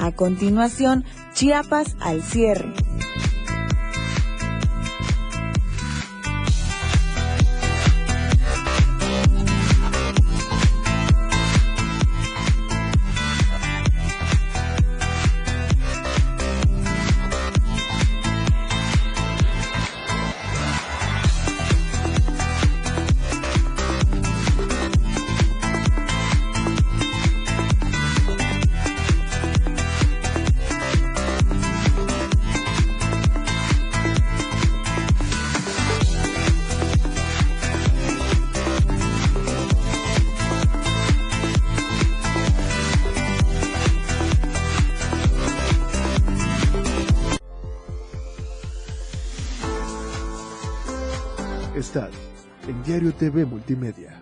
A continuación, Chiapas al cierre. TV Multimedia.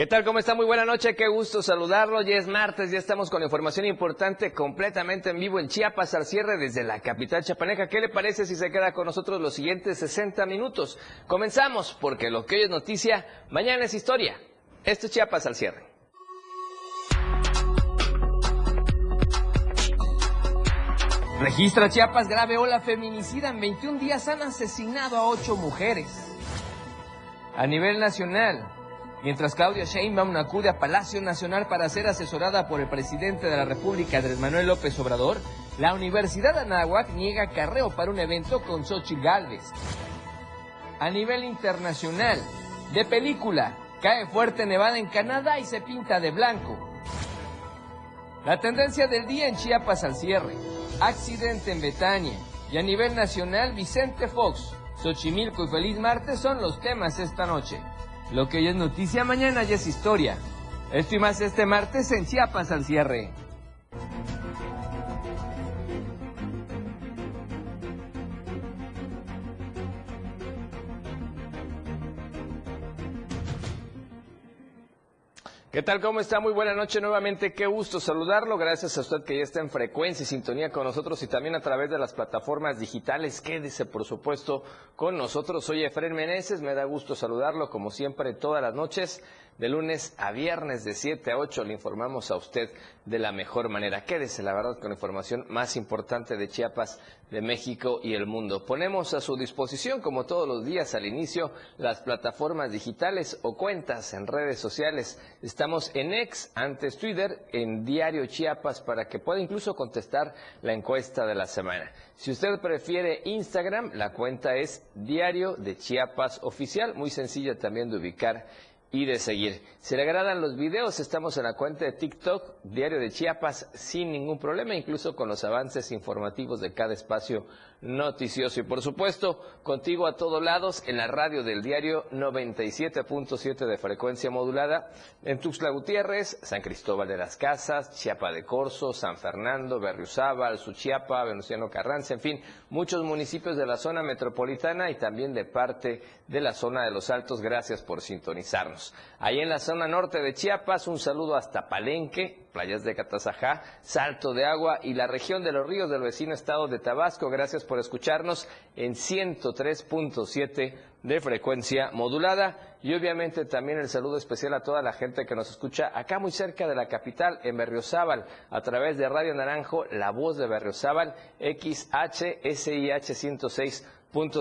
¿Qué tal? ¿Cómo está? Muy buena noche, qué gusto saludarlo. Ya es martes, ya estamos con información importante completamente en vivo en Chiapas al cierre desde la capital chapaneca. ¿Qué le parece si se queda con nosotros los siguientes 60 minutos? Comenzamos, porque lo que hoy es noticia, mañana es historia. Esto es Chiapas al cierre. Registra Chiapas grave ola feminicida. En 21 días han asesinado a 8 mujeres. A nivel nacional, Mientras Claudia Sheinbaum acude a Palacio Nacional para ser asesorada por el presidente de la República, Andrés Manuel López Obrador, la Universidad de Anáhuac niega carreo para un evento con Xochitl Gálvez. A nivel internacional, de película, cae fuerte nevada en Canadá y se pinta de blanco. La tendencia del día en Chiapas al cierre, accidente en Betania y a nivel nacional Vicente Fox, Xochimilco y Feliz Martes son los temas esta noche. Lo que hoy es noticia, mañana ya es historia. Esto y más este martes en Chiapas al cierre. ¿Qué tal? ¿Cómo está? Muy buena noche nuevamente. Qué gusto saludarlo. Gracias a usted que ya está en frecuencia y sintonía con nosotros y también a través de las plataformas digitales. Quédese, por supuesto, con nosotros. Soy Efren Meneses. Me da gusto saludarlo, como siempre, todas las noches de lunes a viernes de 7 a 8 le informamos a usted de la mejor manera. Quédese, la verdad, con la información más importante de Chiapas, de México y el mundo. Ponemos a su disposición, como todos los días al inicio, las plataformas digitales o cuentas en redes sociales. Estamos en ex, antes Twitter, en Diario Chiapas, para que pueda incluso contestar la encuesta de la semana. Si usted prefiere Instagram, la cuenta es Diario de Chiapas Oficial, muy sencilla también de ubicar y de seguir. Si le agradan los videos, estamos en la cuenta de TikTok, Diario de Chiapas, sin ningún problema, incluso con los avances informativos de cada espacio noticioso. Y por supuesto, contigo a todos lados en la radio del diario 97.7 de frecuencia modulada, en Tuxtla Gutiérrez, San Cristóbal de las Casas, Chiapa de Corzo, San Fernando, Berriozábal, Suchiapa, Venustiano Carranza, en fin, muchos municipios de la zona metropolitana y también de parte de la zona de los Altos. Gracias por sintonizarnos. Ahí en la zona norte de Chiapas, un saludo hasta Palenque, playas de Catazajá, Salto de Agua y la región de los ríos del vecino estado de Tabasco. Gracias por escucharnos en 103.7 de frecuencia modulada y obviamente también el saludo especial a toda la gente que nos escucha acá muy cerca de la capital en Berriozábal a través de Radio Naranjo, La Voz de Berriozábal, XHSIH 106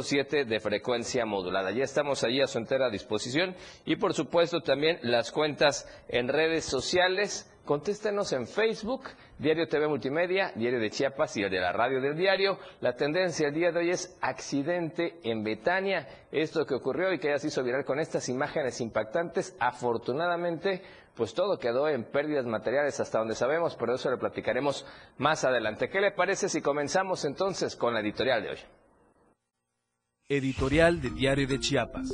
siete de frecuencia modulada. Ya estamos allí a su entera disposición y por supuesto también las cuentas en redes sociales. Contéstenos en Facebook, Diario TV Multimedia, Diario de Chiapas y de la radio del diario. La tendencia el día de hoy es accidente en Betania. Esto que ocurrió y que ya se hizo viral con estas imágenes impactantes, afortunadamente, pues todo quedó en pérdidas materiales hasta donde sabemos, pero eso lo platicaremos más adelante. ¿Qué le parece si comenzamos entonces con la editorial de hoy? Editorial de Diario de Chiapas.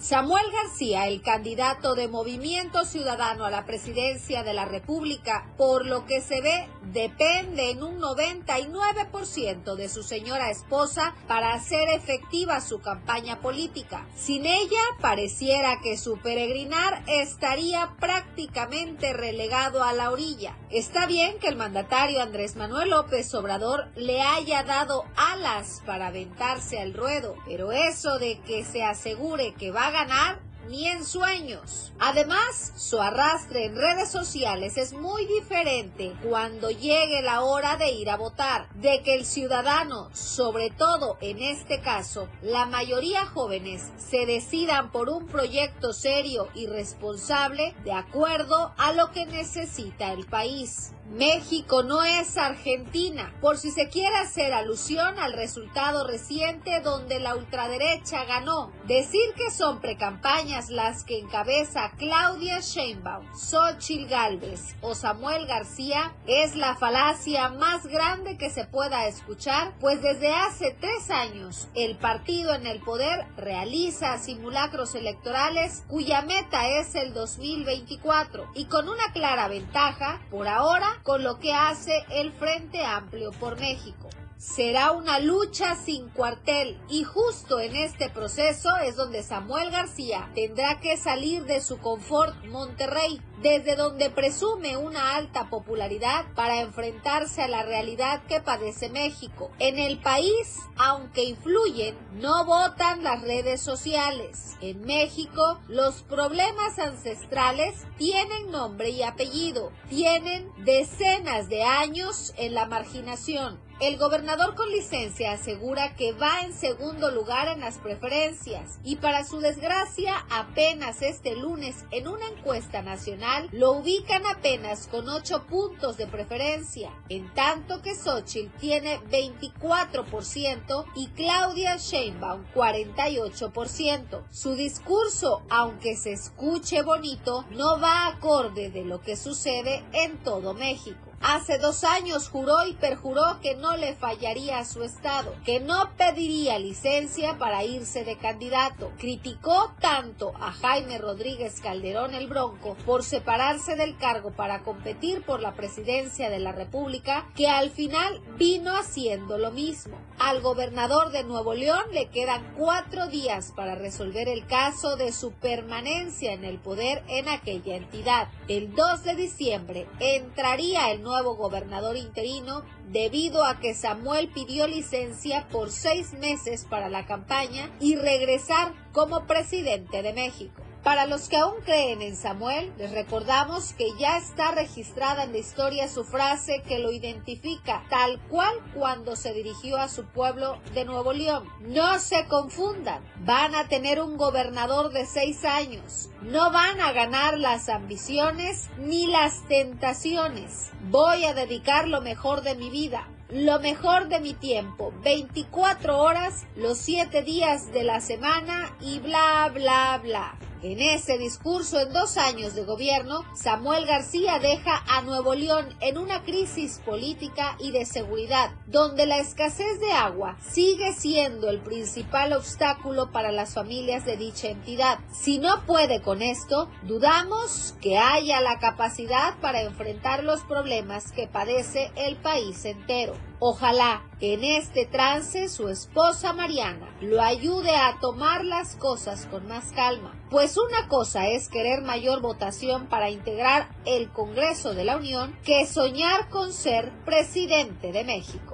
Samuel García, el candidato de Movimiento Ciudadano a la presidencia de la República, por lo que se ve, depende en un 99% de su señora esposa para hacer efectiva su campaña política. Sin ella, pareciera que su peregrinar estaría prácticamente relegado a la orilla. Está bien que el mandatario Andrés Manuel López Obrador le haya dado alas para aventarse al ruedo, pero eso de que se asegure que va a ganar ni en sueños. Además, su arrastre en redes sociales es muy diferente cuando llegue la hora de ir a votar, de que el ciudadano, sobre todo en este caso, la mayoría jóvenes, se decidan por un proyecto serio y responsable de acuerdo a lo que necesita el país. México no es Argentina, por si se quiere hacer alusión al resultado reciente donde la ultraderecha ganó. Decir que son precampañas las que encabeza Claudia Sheinbaum, Xochitl Gálvez o Samuel García es la falacia más grande que se pueda escuchar, pues desde hace tres años el partido en el poder realiza simulacros electorales cuya meta es el 2024 y con una clara ventaja, por ahora, con lo que hace el Frente Amplio por México. Será una lucha sin cuartel y justo en este proceso es donde Samuel García tendrá que salir de su confort Monterrey, desde donde presume una alta popularidad para enfrentarse a la realidad que padece México. En el país, aunque influyen, no votan las redes sociales. En México, los problemas ancestrales tienen nombre y apellido, tienen decenas de años en la marginación el gobernador con licencia asegura que va en segundo lugar en las preferencias y para su desgracia apenas este lunes en una encuesta nacional lo ubican apenas con 8 puntos de preferencia, en tanto que Xochitl tiene 24% y Claudia Sheinbaum 48%. Su discurso, aunque se escuche bonito, no va acorde de lo que sucede en todo México. Hace dos años juró y perjuró que no le fallaría a su estado, que no pediría licencia para irse de candidato. Criticó tanto a Jaime Rodríguez Calderón el Bronco por separarse del cargo para competir por la presidencia de la República, que al final vino haciendo lo mismo. Al gobernador de Nuevo León le quedan cuatro días para resolver el caso de su permanencia en el poder en aquella entidad. El 2 de diciembre entraría el gobernador interino debido a que Samuel pidió licencia por seis meses para la campaña y regresar como presidente de México. Para los que aún creen en Samuel, les recordamos que ya está registrada en la historia su frase que lo identifica tal cual cuando se dirigió a su pueblo de Nuevo León. No se confundan, van a tener un gobernador de seis años. No van a ganar las ambiciones ni las tentaciones. Voy a dedicar lo mejor de mi vida lo mejor de mi tiempo, 24 horas, los 7 días de la semana y bla, bla, bla. En ese discurso en dos años de gobierno, Samuel García deja a Nuevo León en una crisis política y de seguridad, donde la escasez de agua sigue siendo el principal obstáculo para las familias de dicha entidad. Si no puede con esto, dudamos que haya la capacidad para enfrentar los problemas que padece el país entero. Ojalá en este trance su esposa Mariana lo ayude a tomar las cosas con más calma, pues una cosa es querer mayor votación para integrar el Congreso de la Unión que soñar con ser presidente de México.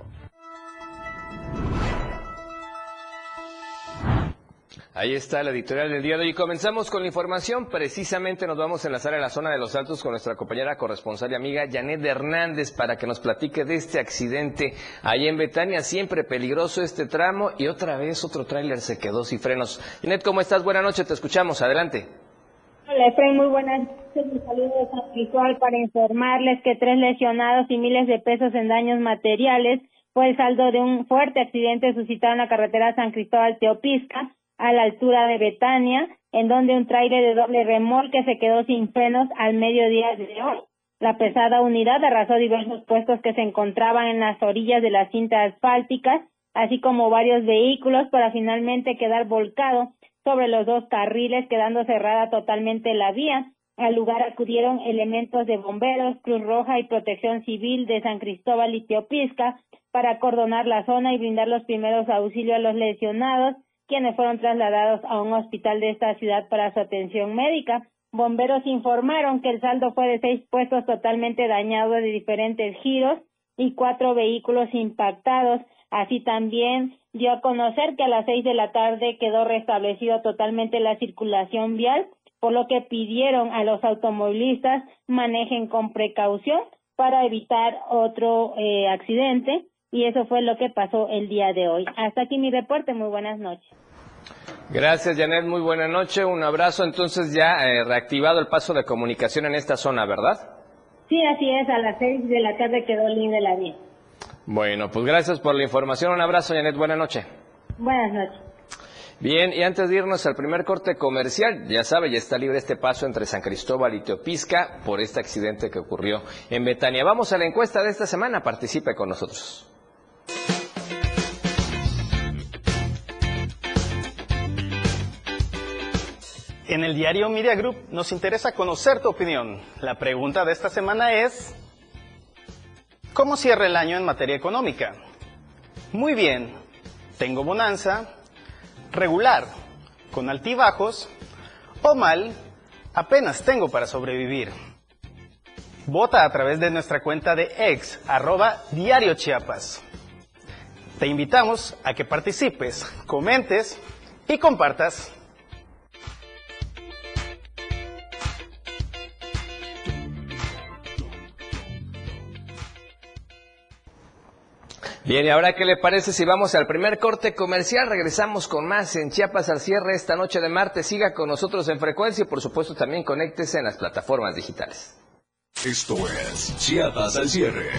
Ahí está la editorial del día de hoy. Comenzamos con la información. Precisamente nos vamos a enlazar en la zona de los Altos con nuestra compañera corresponsal y amiga Janet Hernández para que nos platique de este accidente ahí en Betania. Siempre peligroso este tramo y otra vez otro tráiler se quedó sin frenos. Janet, ¿cómo estás? Buenas noches, te escuchamos. Adelante. Hola, Efraín, muy buenas noches. Un saludo San para informarles que tres lesionados y miles de pesos en daños materiales fue el saldo de un fuerte accidente suscitado en la carretera San Cristóbal Teopisca a la altura de Betania, en donde un trailer de doble remolque se quedó sin frenos al mediodía de hoy. La pesada unidad arrasó diversos puestos que se encontraban en las orillas de la cinta asfáltica, así como varios vehículos para finalmente quedar volcado sobre los dos carriles, quedando cerrada totalmente la vía. Al lugar acudieron elementos de bomberos, Cruz Roja y Protección Civil de San Cristóbal y Teopisca para acordonar la zona y brindar los primeros auxilios a los lesionados, quienes fueron trasladados a un hospital de esta ciudad para su atención médica. Bomberos informaron que el saldo fue de seis puestos totalmente dañados de diferentes giros y cuatro vehículos impactados. Así también dio a conocer que a las seis de la tarde quedó restablecido totalmente la circulación vial por lo que pidieron a los automovilistas manejen con precaución para evitar otro eh, accidente y eso fue lo que pasó el día de hoy. Hasta aquí mi reporte, muy buenas noches. Gracias, Janet, muy buena noche, un abrazo. Entonces ya eh, reactivado el paso de comunicación en esta zona, ¿verdad? Sí, así es, a las seis de la tarde quedó linda la vía. Bueno, pues gracias por la información, un abrazo, Janet, buena noche. Buenas noches. Bien, y antes de irnos al primer corte comercial, ya sabe, ya está libre este paso entre San Cristóbal y Teopisca por este accidente que ocurrió en Betania. Vamos a la encuesta de esta semana, participe con nosotros. En el diario Media Group nos interesa conocer tu opinión. La pregunta de esta semana es, ¿cómo cierra el año en materia económica? Muy bien, tengo bonanza, regular, con altibajos, o mal, apenas tengo para sobrevivir. Vota a través de nuestra cuenta de ex, arroba diario Chiapas. Te invitamos a que participes, comentes y compartas. Bien, y ahora, ¿qué le parece si vamos al primer corte comercial? Regresamos con más en Chiapas al cierre esta noche de martes. Siga con nosotros en frecuencia y, por supuesto, también conéctese en las plataformas digitales. Esto es Chiapas al cierre.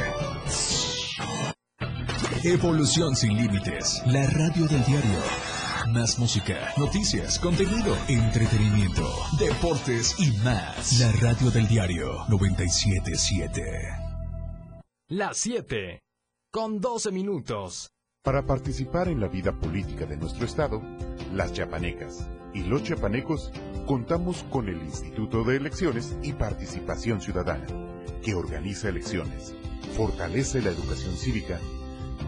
Evolución sin límites. La radio del diario. Más música, noticias, contenido, entretenimiento, deportes y más. La radio del diario 977. Las 7 con 12 minutos. Para participar en la vida política de nuestro Estado, las chapanecas y los chapanecos contamos con el Instituto de Elecciones y Participación Ciudadana, que organiza elecciones, fortalece la educación cívica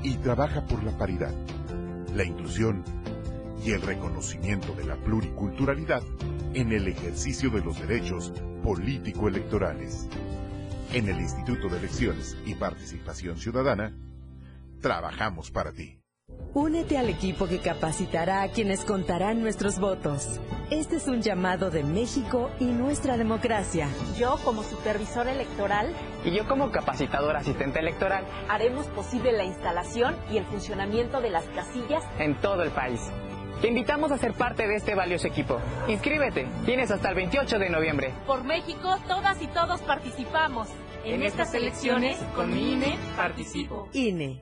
y trabaja por la paridad, la inclusión y el reconocimiento de la pluriculturalidad en el ejercicio de los derechos político-electorales. En el Instituto de Elecciones y Participación Ciudadana, trabajamos para ti. Únete al equipo que capacitará a quienes contarán nuestros votos. Este es un llamado de México y nuestra democracia. Yo como supervisor electoral y yo como capacitador asistente electoral haremos posible la instalación y el funcionamiento de las casillas en todo el país. Te invitamos a ser parte de este valioso equipo. Inscríbete. Tienes hasta el 28 de noviembre. Por México, todas y todos participamos. En, estas elecciones, con mi INE, participo. INE.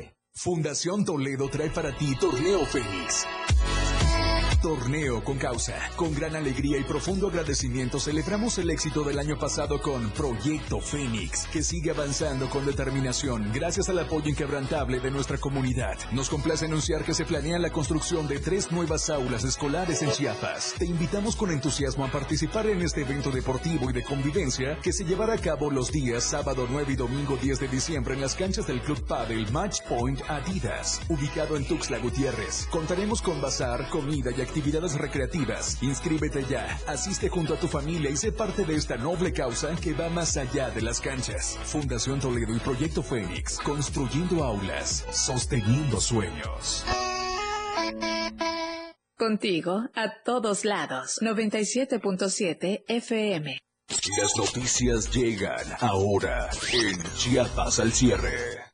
Fundación Toledo trae para ti Torneo Fénix. Torneo con causa. Con gran alegría y profundo agradecimiento celebramos el éxito del año pasado con Proyecto Fénix, que sigue avanzando con determinación gracias al apoyo inquebrantable de nuestra comunidad. Nos complace anunciar que se planea la construcción de tres nuevas aulas escolares en Chiapas. Te invitamos con entusiasmo a participar en este evento deportivo y de convivencia que se llevará a cabo los días sábado 9 y domingo 10 de diciembre en las canchas del Club Padel Match Point Adidas, ubicado en Tuxtla Gutiérrez. Contaremos con bazar, comida y actividades recreativas. Inscríbete ya, asiste junto a tu familia y sé parte de esta noble causa que va más allá de las canchas. Fundación Toledo y Proyecto Fénix, construyendo aulas, sosteniendo sueños. Contigo, a todos lados, 97.7 FM. Las noticias llegan ahora en Chiapas al cierre.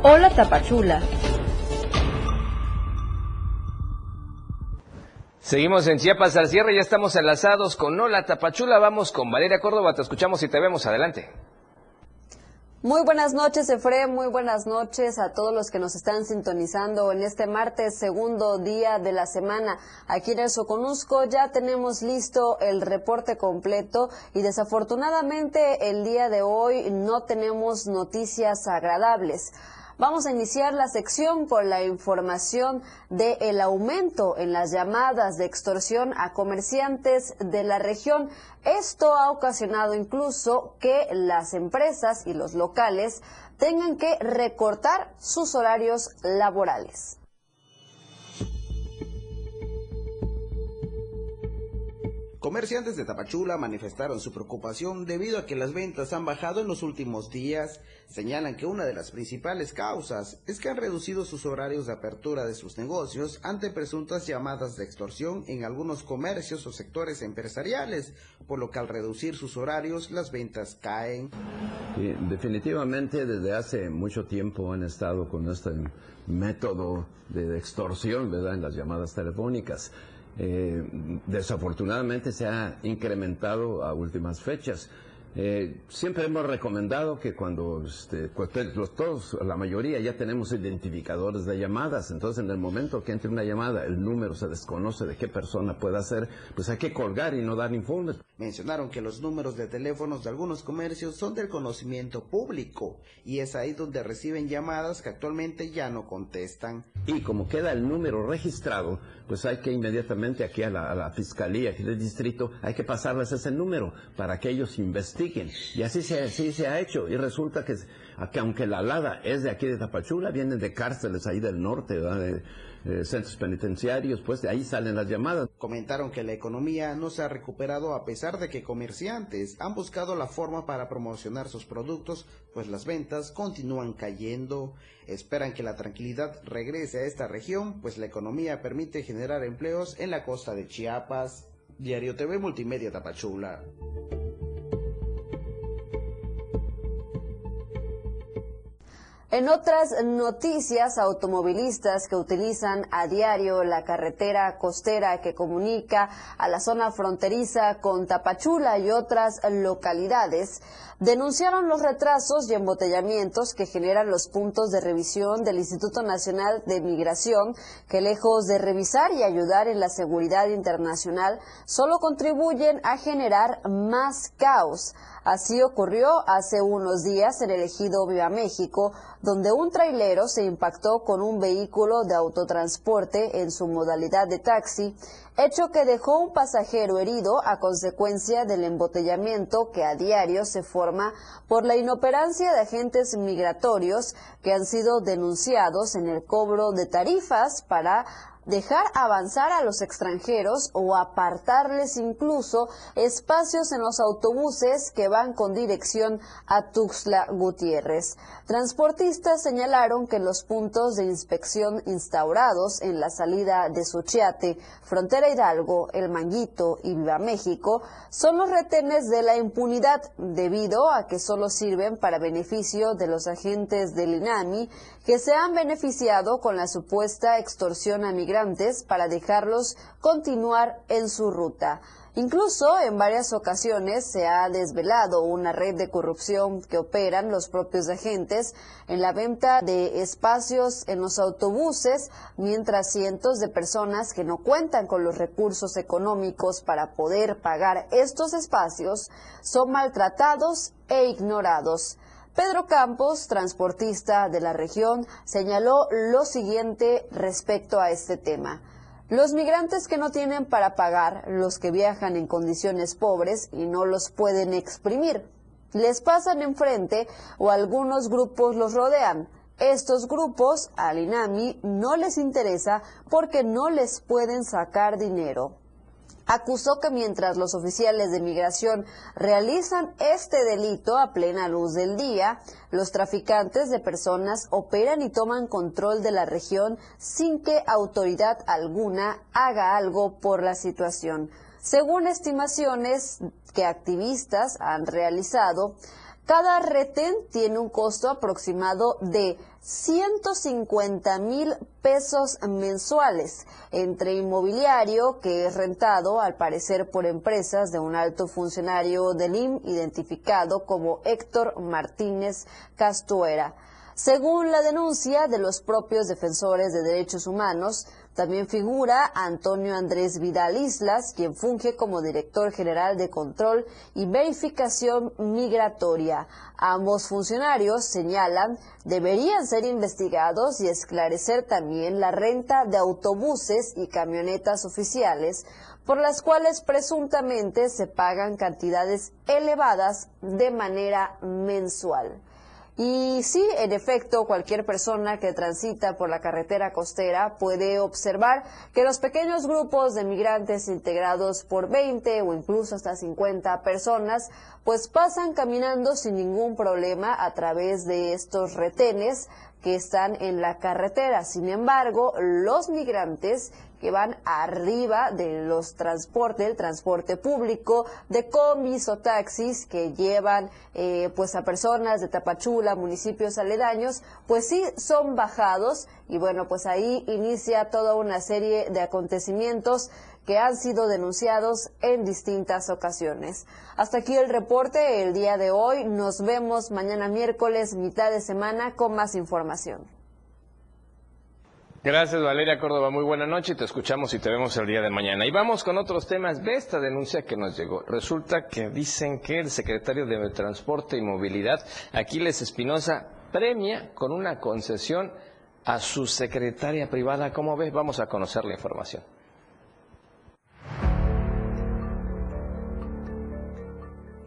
Hola Tapachula. Seguimos en Chiapas al cierre, ya estamos enlazados con Hola Tapachula, vamos con Valeria Córdoba, te escuchamos y te vemos, adelante. Muy buenas noches, Efre. Muy buenas noches a todos los que nos están sintonizando en este martes, segundo día de la semana. Aquí en el Soconusco ya tenemos listo el reporte completo y desafortunadamente el día de hoy no tenemos noticias agradables. Vamos a iniciar la sección con la información del aumento en las llamadas de extorsión a comerciantes de la región. Esto ha ocasionado incluso que las empresas y los locales tengan que recortar sus horarios laborales. Comerciantes de Tapachula manifestaron su preocupación debido a que las ventas han bajado en los últimos días. Señalan que una de las principales causas es que han reducido sus horarios de apertura de sus negocios ante presuntas llamadas de extorsión en algunos comercios o sectores empresariales, por lo que al reducir sus horarios las ventas caen. definitivamente desde hace mucho tiempo han estado con este método de extorsión, ¿verdad?, en las llamadas telefónicas. Eh, desafortunadamente se ha incrementado a últimas fechas. Eh, siempre hemos recomendado que cuando este, pues, los, todos, la mayoría ya tenemos identificadores de llamadas, entonces en el momento que entre una llamada, el número se desconoce de qué persona pueda ser, pues hay que colgar y no dar informes. Mencionaron que los números de teléfonos de algunos comercios son del conocimiento público y es ahí donde reciben llamadas que actualmente ya no contestan. Y como queda el número registrado, pues hay que inmediatamente aquí a la, fiscalía aquí del distrito, hay que pasarles ese número para que ellos investiguen. Y así se, ha hecho. Y resulta que, aunque la alada es de aquí de Tapachula, vienen de cárceles ahí del norte, de eh, centros penitenciarios, pues de ahí salen las llamadas. Comentaron que la economía no se ha recuperado a pesar de que comerciantes han buscado la forma para promocionar sus productos, pues las ventas continúan cayendo. Esperan que la tranquilidad regrese a esta región, pues la economía permite generar empleos en la costa de Chiapas. Diario TV Multimedia Tapachula. En otras noticias, automovilistas que utilizan a diario la carretera costera que comunica a la zona fronteriza con Tapachula y otras localidades denunciaron los retrasos y embotellamientos que generan los puntos de revisión del Instituto Nacional de Migración, que lejos de revisar y ayudar en la seguridad internacional, solo contribuyen a generar más caos. Así ocurrió hace unos días en el ejido Viva México, donde un trailero se impactó con un vehículo de autotransporte en su modalidad de taxi, hecho que dejó un pasajero herido a consecuencia del embotellamiento que a diario se forma por la inoperancia de agentes migratorios que han sido denunciados en el cobro de tarifas para dejar avanzar a los extranjeros o apartarles incluso espacios en los autobuses que van con dirección a Tuxtla Gutiérrez. Transportistas señalaron que los puntos de inspección instaurados en la salida de Suchiate, Frontera Hidalgo, El Manguito y Viva México son los retenes de la impunidad debido a que solo sirven para beneficio de los agentes del INAMI que se han beneficiado con la supuesta extorsión a migrantes para dejarlos continuar en su ruta. Incluso en varias ocasiones se ha desvelado una red de corrupción que operan los propios agentes en la venta de espacios en los autobuses, mientras cientos de personas que no cuentan con los recursos económicos para poder pagar estos espacios son maltratados e ignorados. Pedro Campos, transportista de la región, señaló lo siguiente respecto a este tema. Los migrantes que no tienen para pagar, los que viajan en condiciones pobres y no los pueden exprimir, les pasan enfrente o algunos grupos los rodean. Estos grupos al INAMI no les interesa porque no les pueden sacar dinero acusó que mientras los oficiales de migración realizan este delito a plena luz del día, los traficantes de personas operan y toman control de la región sin que autoridad alguna haga algo por la situación. Según estimaciones que activistas han realizado, cada retén tiene un costo aproximado de 150 mil pesos mensuales entre inmobiliario que es rentado al parecer por empresas de un alto funcionario del IM identificado como Héctor Martínez Castuera. Según la denuncia de los propios defensores de derechos humanos, también figura Antonio Andrés Vidal Islas, quien funge como director general de control y verificación migratoria. Ambos funcionarios señalan deberían ser investigados y esclarecer también la renta de autobuses y camionetas oficiales por las cuales presuntamente se pagan cantidades elevadas de manera mensual. Y sí, en efecto, cualquier persona que transita por la carretera costera puede observar que los pequeños grupos de migrantes integrados por 20 o incluso hasta 50 personas, pues pasan caminando sin ningún problema a través de estos retenes que están en la carretera. Sin embargo, los migrantes que van arriba de los transportes, del transporte público, de combis o taxis que llevan eh, pues a personas de Tapachula, municipios aledaños, pues sí son bajados y bueno, pues ahí inicia toda una serie de acontecimientos que han sido denunciados en distintas ocasiones. Hasta aquí el reporte el día de hoy. Nos vemos mañana miércoles, mitad de semana, con más información. Gracias Valeria Córdoba, muy buena noche, te escuchamos y te vemos el día de mañana. Y vamos con otros temas de esta denuncia que nos llegó. Resulta que dicen que el secretario de Transporte y Movilidad, Aquiles Espinosa, premia con una concesión a su secretaria privada. ¿Cómo ves? Vamos a conocer la información.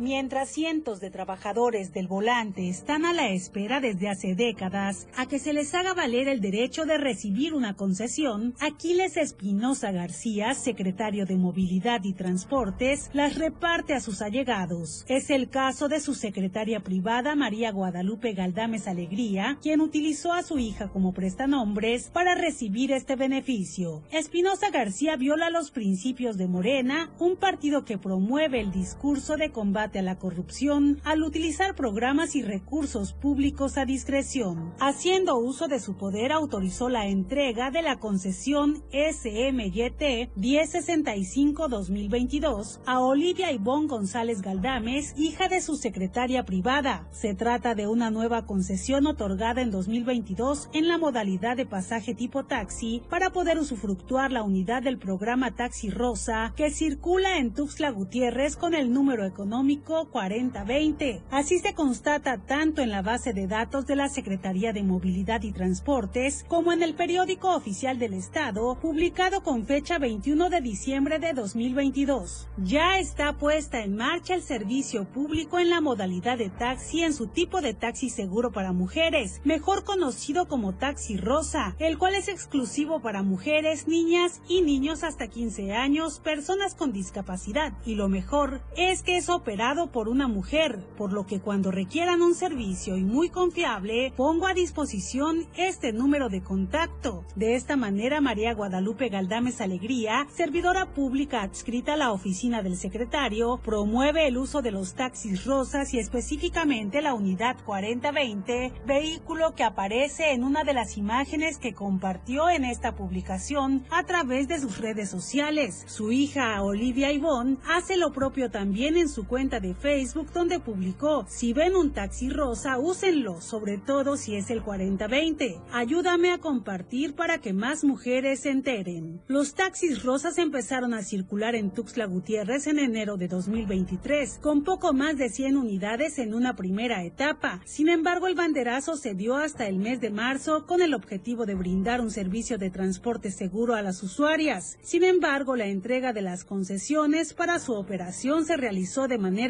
Mientras cientos de trabajadores del volante están a la espera desde hace décadas a que se les haga valer el derecho de recibir una concesión, Aquiles Espinosa García, secretario de Movilidad y Transportes, las reparte a sus allegados. Es el caso de su secretaria privada María Guadalupe Galdames Alegría, quien utilizó a su hija como prestanombres para recibir este beneficio. Espinosa García viola los principios de Morena, un partido que promueve el discurso de combate a la corrupción al utilizar programas y recursos públicos a discreción. Haciendo uso de su poder autorizó la entrega de la concesión SMYT 1065-2022 a Olivia Ivonne González Galdames, hija de su secretaria privada. Se trata de una nueva concesión otorgada en 2022 en la modalidad de pasaje tipo taxi para poder usufructuar la unidad del programa Taxi Rosa que circula en Tuxtla Gutiérrez con el número económico 4020. Así se constata tanto en la base de datos de la Secretaría de Movilidad y Transportes como en el periódico oficial del Estado, publicado con fecha 21 de diciembre de 2022. Ya está puesta en marcha el servicio público en la modalidad de taxi en su tipo de taxi seguro para mujeres, mejor conocido como taxi rosa, el cual es exclusivo para mujeres, niñas y niños hasta 15 años, personas con discapacidad. Y lo mejor es que es operado por una mujer, por lo que cuando requieran un servicio y muy confiable, pongo a disposición este número de contacto. De esta manera, María Guadalupe Galdames Alegría, servidora pública adscrita a la oficina del secretario, promueve el uso de los taxis rosas y específicamente la unidad 4020, vehículo que aparece en una de las imágenes que compartió en esta publicación a través de sus redes sociales. Su hija Olivia Ivonne hace lo propio también en su cuenta de Facebook donde publicó, si ven un taxi rosa, úsenlo, sobre todo si es el 4020. Ayúdame a compartir para que más mujeres se enteren. Los taxis rosas empezaron a circular en Tuxtla Gutiérrez en enero de 2023, con poco más de 100 unidades en una primera etapa. Sin embargo, el banderazo se dio hasta el mes de marzo con el objetivo de brindar un servicio de transporte seguro a las usuarias. Sin embargo, la entrega de las concesiones para su operación se realizó de manera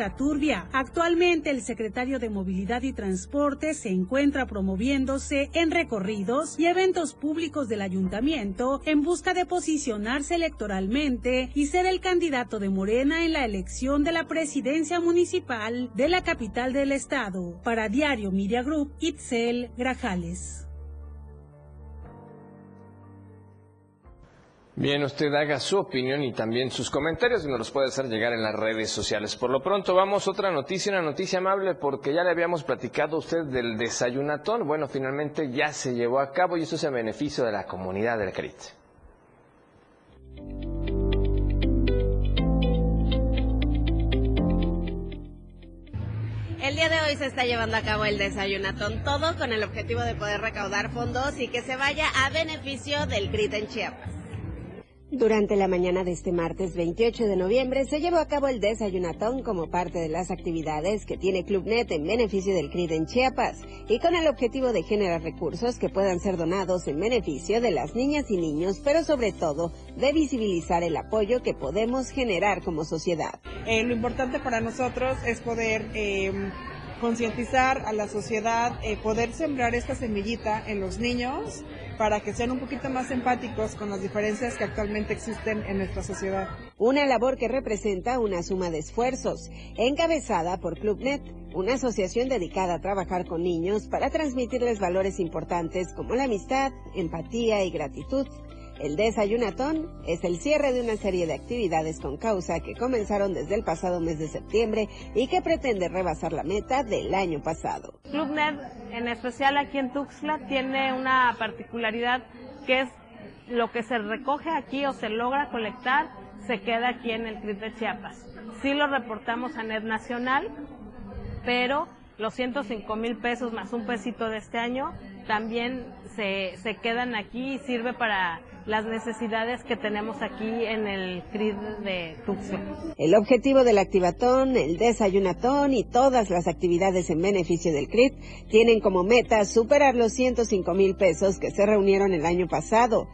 Actualmente el secretario de Movilidad y Transporte se encuentra promoviéndose en recorridos y eventos públicos del ayuntamiento en busca de posicionarse electoralmente y ser el candidato de Morena en la elección de la presidencia municipal de la capital del estado. Para Diario Media Group, Itzel Grajales. Bien, usted haga su opinión y también sus comentarios y nos los puede hacer llegar en las redes sociales. Por lo pronto vamos a otra noticia, una noticia amable porque ya le habíamos platicado a usted del desayunatón. Bueno, finalmente ya se llevó a cabo y eso es en beneficio de la comunidad del CRIT. El día de hoy se está llevando a cabo el desayunatón, todo con el objetivo de poder recaudar fondos y que se vaya a beneficio del CRIT en Chiapas. Durante la mañana de este martes 28 de noviembre se llevó a cabo el desayunatón como parte de las actividades que tiene ClubNet en beneficio del CRID en Chiapas y con el objetivo de generar recursos que puedan ser donados en beneficio de las niñas y niños, pero sobre todo de visibilizar el apoyo que podemos generar como sociedad. Eh, lo importante para nosotros es poder eh, concientizar a la sociedad, eh, poder sembrar esta semillita en los niños para que sean un poquito más empáticos con las diferencias que actualmente existen en nuestra sociedad. Una labor que representa una suma de esfuerzos, encabezada por ClubNet, una asociación dedicada a trabajar con niños para transmitirles valores importantes como la amistad, empatía y gratitud. El desayunatón es el cierre de una serie de actividades con causa que comenzaron desde el pasado mes de septiembre y que pretende rebasar la meta del año pasado. ClubNet, en especial aquí en Tuxtla, tiene una particularidad que es lo que se recoge aquí o se logra colectar, se queda aquí en el CRIT de Chiapas. Sí lo reportamos a NET Nacional, pero los 105 mil pesos más un pesito de este año también se, se quedan aquí y sirve para las necesidades que tenemos aquí en el CRID de Tuxtla. El objetivo del activatón, el desayunatón y todas las actividades en beneficio del CRID tienen como meta superar los 105 mil pesos que se reunieron el año pasado.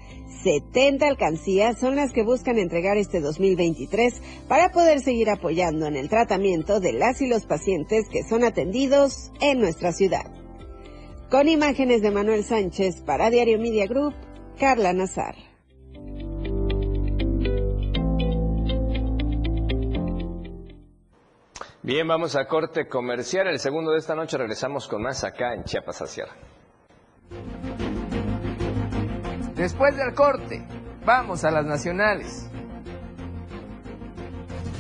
70 alcancías son las que buscan entregar este 2023 para poder seguir apoyando en el tratamiento de las y los pacientes que son atendidos en nuestra ciudad. Con imágenes de Manuel Sánchez para Diario Media Group, Carla Nazar. Bien, vamos a corte comercial. El segundo de esta noche regresamos con más acá en Chiapas al cierre. Después del corte, vamos a las nacionales.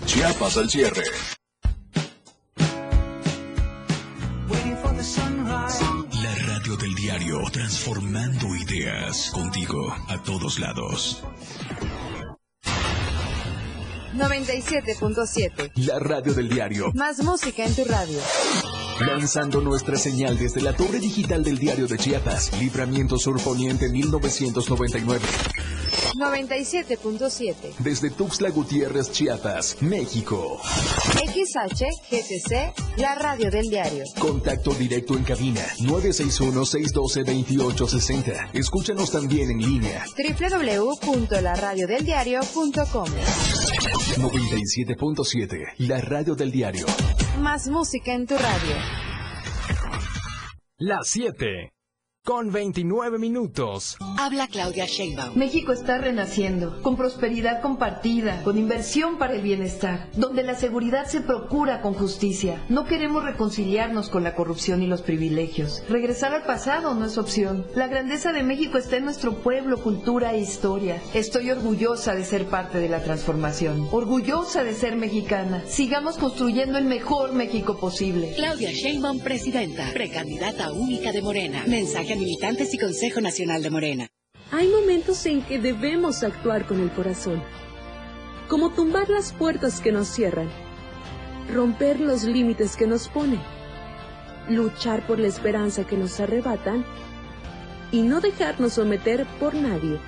Chiapas al cierre. Del diario, transformando ideas contigo a todos lados. 97.7. La radio del diario. Más música en tu radio. Lanzando nuestra señal desde la torre digital del diario de Chiapas, Libramiento Sur Poniente 1999. 97.7. Desde Tuxtla Gutiérrez, Chiapas, México. XHGTC, la radio del diario. Contacto directo en cabina 961-612-2860. Escúchanos también en línea. www.laradiodeldiario.com 97.7, la radio del diario. Más música en tu radio. Las 7 con 29 minutos. Habla Claudia Sheinbaum. México está renaciendo, con prosperidad compartida, con inversión para el bienestar, donde la seguridad se procura con justicia. No queremos reconciliarnos con la corrupción y los privilegios. Regresar al pasado no es opción. La grandeza de México está en nuestro pueblo, cultura e historia. Estoy orgullosa de ser parte de la transformación, orgullosa de ser mexicana. Sigamos construyendo el mejor México posible. Claudia Sheinbaum, presidenta, precandidata única de Morena. Mensaje militantes y Consejo Nacional de Morena. Hay momentos en que debemos actuar con el corazón, como tumbar las puertas que nos cierran, romper los límites que nos ponen, luchar por la esperanza que nos arrebatan y no dejarnos someter por nadie.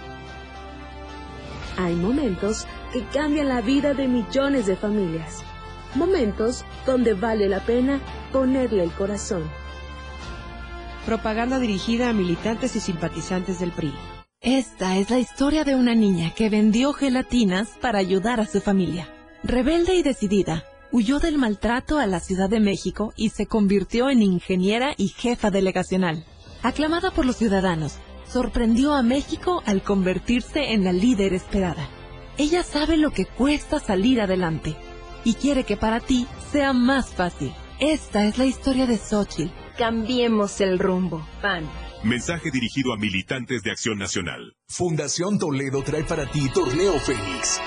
Hay momentos que cambian la vida de millones de familias, momentos donde vale la pena ponerle el corazón. Propaganda dirigida a militantes y simpatizantes del PRI. Esta es la historia de una niña que vendió gelatinas para ayudar a su familia. Rebelde y decidida, huyó del maltrato a la Ciudad de México y se convirtió en ingeniera y jefa delegacional. Aclamada por los ciudadanos, sorprendió a México al convertirse en la líder esperada. Ella sabe lo que cuesta salir adelante y quiere que para ti sea más fácil. Esta es la historia de Xochitl. Cambiemos el rumbo. PAN. Mensaje dirigido a militantes de Acción Nacional. Fundación Toledo trae para ti Torneo Fénix.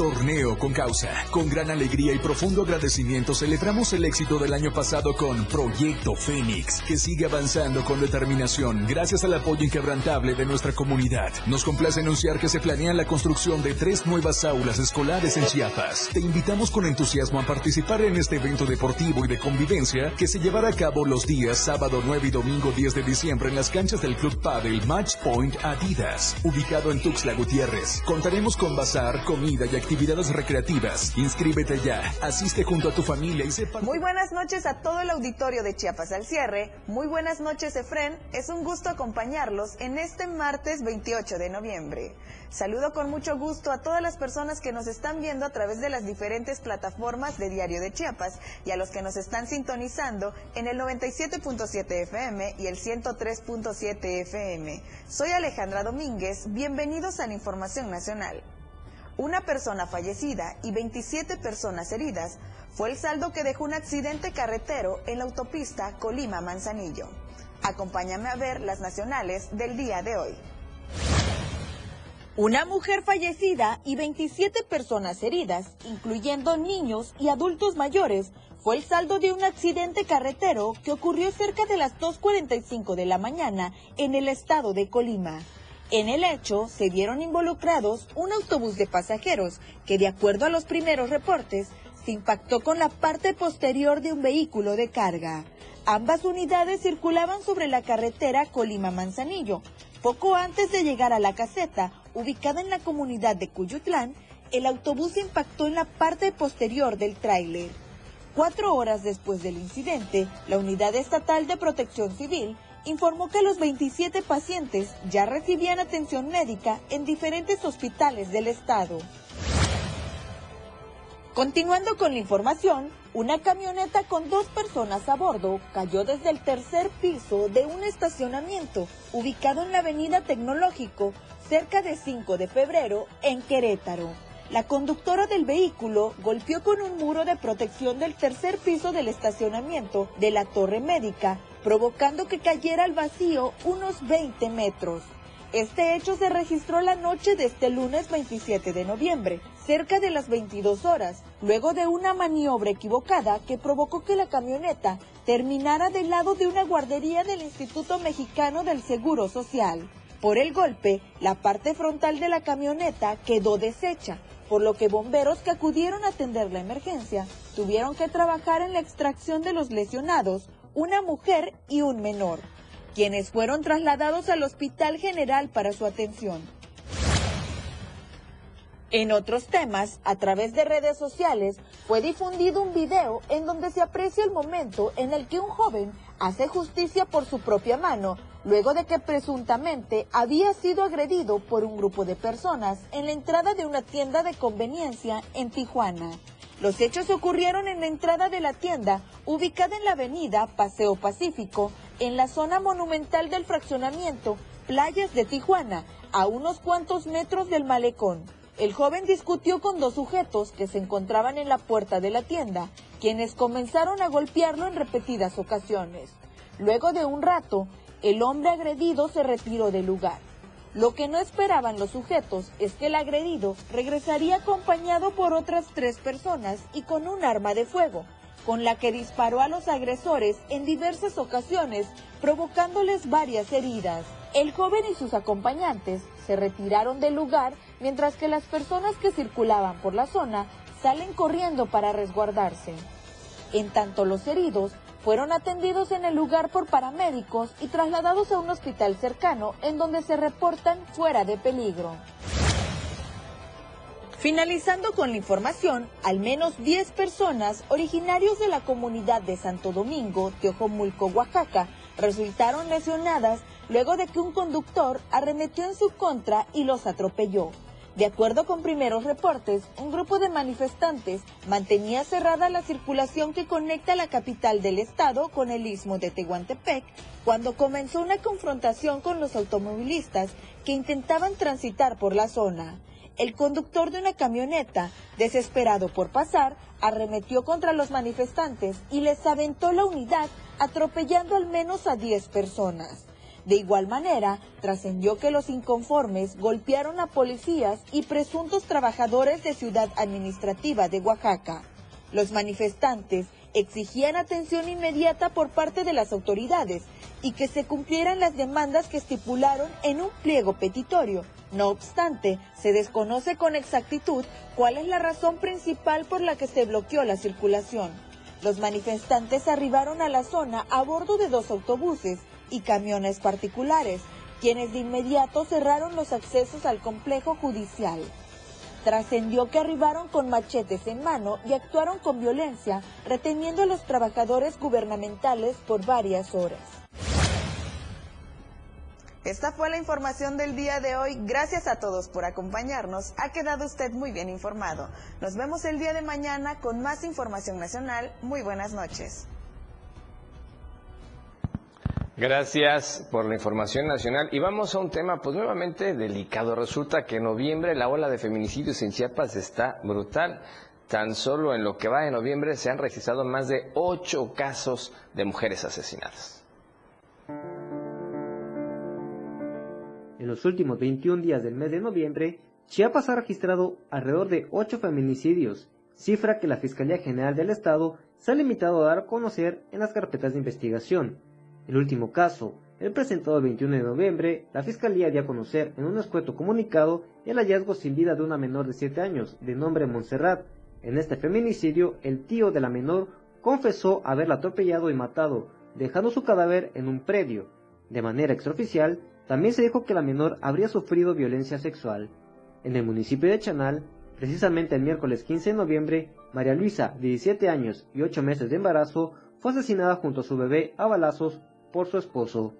Torneo con causa. Con gran alegría y profundo agradecimiento celebramos el éxito del año pasado con Proyecto Fénix, que sigue avanzando con determinación gracias al apoyo inquebrantable de nuestra comunidad. Nos complace anunciar que se planea la construcción de tres nuevas aulas escolares en Chiapas. Te invitamos con entusiasmo a participar en este evento deportivo y de convivencia que se llevará a cabo los días sábado 9 y domingo 10 de diciembre en las canchas del Club Padel Match Point Adidas, ubicado en Tuxtla Gutiérrez. Contaremos con bazar, comida y actividades recreativas. Inscríbete ya, asiste junto a tu familia y sepa... Muy buenas noches a todo el auditorio de Chiapas al cierre. Muy buenas noches, Efren. Es un gusto acompañarlos en este martes 28 de noviembre. Saludo con mucho gusto a todas las personas que nos están viendo a través de las diferentes plataformas de Diario de Chiapas y a los que nos están sintonizando en el 97.7 FM y el 103.7 FM. Soy Alejandra Domínguez. Bienvenidos a la Información Nacional. Una persona fallecida y 27 personas heridas fue el saldo que dejó un accidente carretero en la autopista Colima-Manzanillo. Acompáñame a ver las nacionales del día de hoy. Una mujer fallecida y 27 personas heridas, incluyendo niños y adultos mayores, fue el saldo de un accidente carretero que ocurrió cerca de las 2.45 de la mañana en el estado de Colima. En el hecho se vieron involucrados un autobús de pasajeros que, de acuerdo a los primeros reportes, se impactó con la parte posterior de un vehículo de carga. Ambas unidades circulaban sobre la carretera Colima-Manzanillo. Poco antes de llegar a la caseta, ubicada en la comunidad de Cuyutlán, el autobús impactó en la parte posterior del tráiler. Cuatro horas después del incidente, la Unidad Estatal de Protección Civil informó que los 27 pacientes ya recibían atención médica en diferentes hospitales del estado. Continuando con la información, una camioneta con dos personas a bordo cayó desde el tercer piso de un estacionamiento ubicado en la avenida Tecnológico, cerca de 5 de febrero, en Querétaro. La conductora del vehículo golpeó con un muro de protección del tercer piso del estacionamiento de la torre médica, provocando que cayera al vacío unos 20 metros. Este hecho se registró la noche de este lunes 27 de noviembre, cerca de las 22 horas, luego de una maniobra equivocada que provocó que la camioneta terminara del lado de una guardería del Instituto Mexicano del Seguro Social. Por el golpe, la parte frontal de la camioneta quedó deshecha, por lo que bomberos que acudieron a atender la emergencia tuvieron que trabajar en la extracción de los lesionados, una mujer y un menor quienes fueron trasladados al Hospital General para su atención. En otros temas, a través de redes sociales, fue difundido un video en donde se aprecia el momento en el que un joven hace justicia por su propia mano, luego de que presuntamente había sido agredido por un grupo de personas en la entrada de una tienda de conveniencia en Tijuana. Los hechos ocurrieron en la entrada de la tienda, ubicada en la avenida Paseo Pacífico, en la zona monumental del fraccionamiento Playas de Tijuana, a unos cuantos metros del malecón. El joven discutió con dos sujetos que se encontraban en la puerta de la tienda, quienes comenzaron a golpearlo en repetidas ocasiones. Luego de un rato, el hombre agredido se retiró del lugar. Lo que no esperaban los sujetos es que el agredido regresaría acompañado por otras tres personas y con un arma de fuego, con la que disparó a los agresores en diversas ocasiones, provocándoles varias heridas. El joven y sus acompañantes se retiraron del lugar mientras que las personas que circulaban por la zona salen corriendo para resguardarse. En tanto los heridos fueron atendidos en el lugar por paramédicos y trasladados a un hospital cercano en donde se reportan fuera de peligro. Finalizando con la información, al menos 10 personas originarios de la comunidad de Santo Domingo, Teojomulco, Oaxaca, resultaron lesionadas luego de que un conductor arremetió en su contra y los atropelló. De acuerdo con primeros reportes, un grupo de manifestantes mantenía cerrada la circulación que conecta la capital del estado con el istmo de Tehuantepec cuando comenzó una confrontación con los automovilistas que intentaban transitar por la zona. El conductor de una camioneta, desesperado por pasar, arremetió contra los manifestantes y les aventó la unidad, atropellando al menos a 10 personas. De igual manera, trascendió que los inconformes golpearon a policías y presuntos trabajadores de Ciudad Administrativa de Oaxaca. Los manifestantes exigían atención inmediata por parte de las autoridades y que se cumplieran las demandas que estipularon en un pliego petitorio. No obstante, se desconoce con exactitud cuál es la razón principal por la que se bloqueó la circulación. Los manifestantes arribaron a la zona a bordo de dos autobuses y camiones particulares, quienes de inmediato cerraron los accesos al complejo judicial. Trascendió que arribaron con machetes en mano y actuaron con violencia, reteniendo a los trabajadores gubernamentales por varias horas. Esta fue la información del día de hoy. Gracias a todos por acompañarnos. Ha quedado usted muy bien informado. Nos vemos el día de mañana con más información nacional. Muy buenas noches. Gracias por la información nacional. Y vamos a un tema pues nuevamente delicado. Resulta que en noviembre la ola de feminicidios en Chiapas está brutal. Tan solo en lo que va de noviembre se han registrado más de ocho casos de mujeres asesinadas. En los últimos 21 días del mes de noviembre, Chiapas ha registrado alrededor de ocho feminicidios, cifra que la Fiscalía General del Estado se ha limitado a dar a conocer en las carpetas de investigación. El último caso, el presentado el 21 de noviembre, la Fiscalía dio a conocer en un escueto comunicado el hallazgo sin vida de una menor de 7 años, de nombre Montserrat. En este feminicidio, el tío de la menor confesó haberla atropellado y matado, dejando su cadáver en un predio. De manera extraoficial, también se dijo que la menor habría sufrido violencia sexual. En el municipio de Chanal, precisamente el miércoles 15 de noviembre, María Luisa, de 17 años y 8 meses de embarazo, fue asesinada junto a su bebé a balazos por su esposo.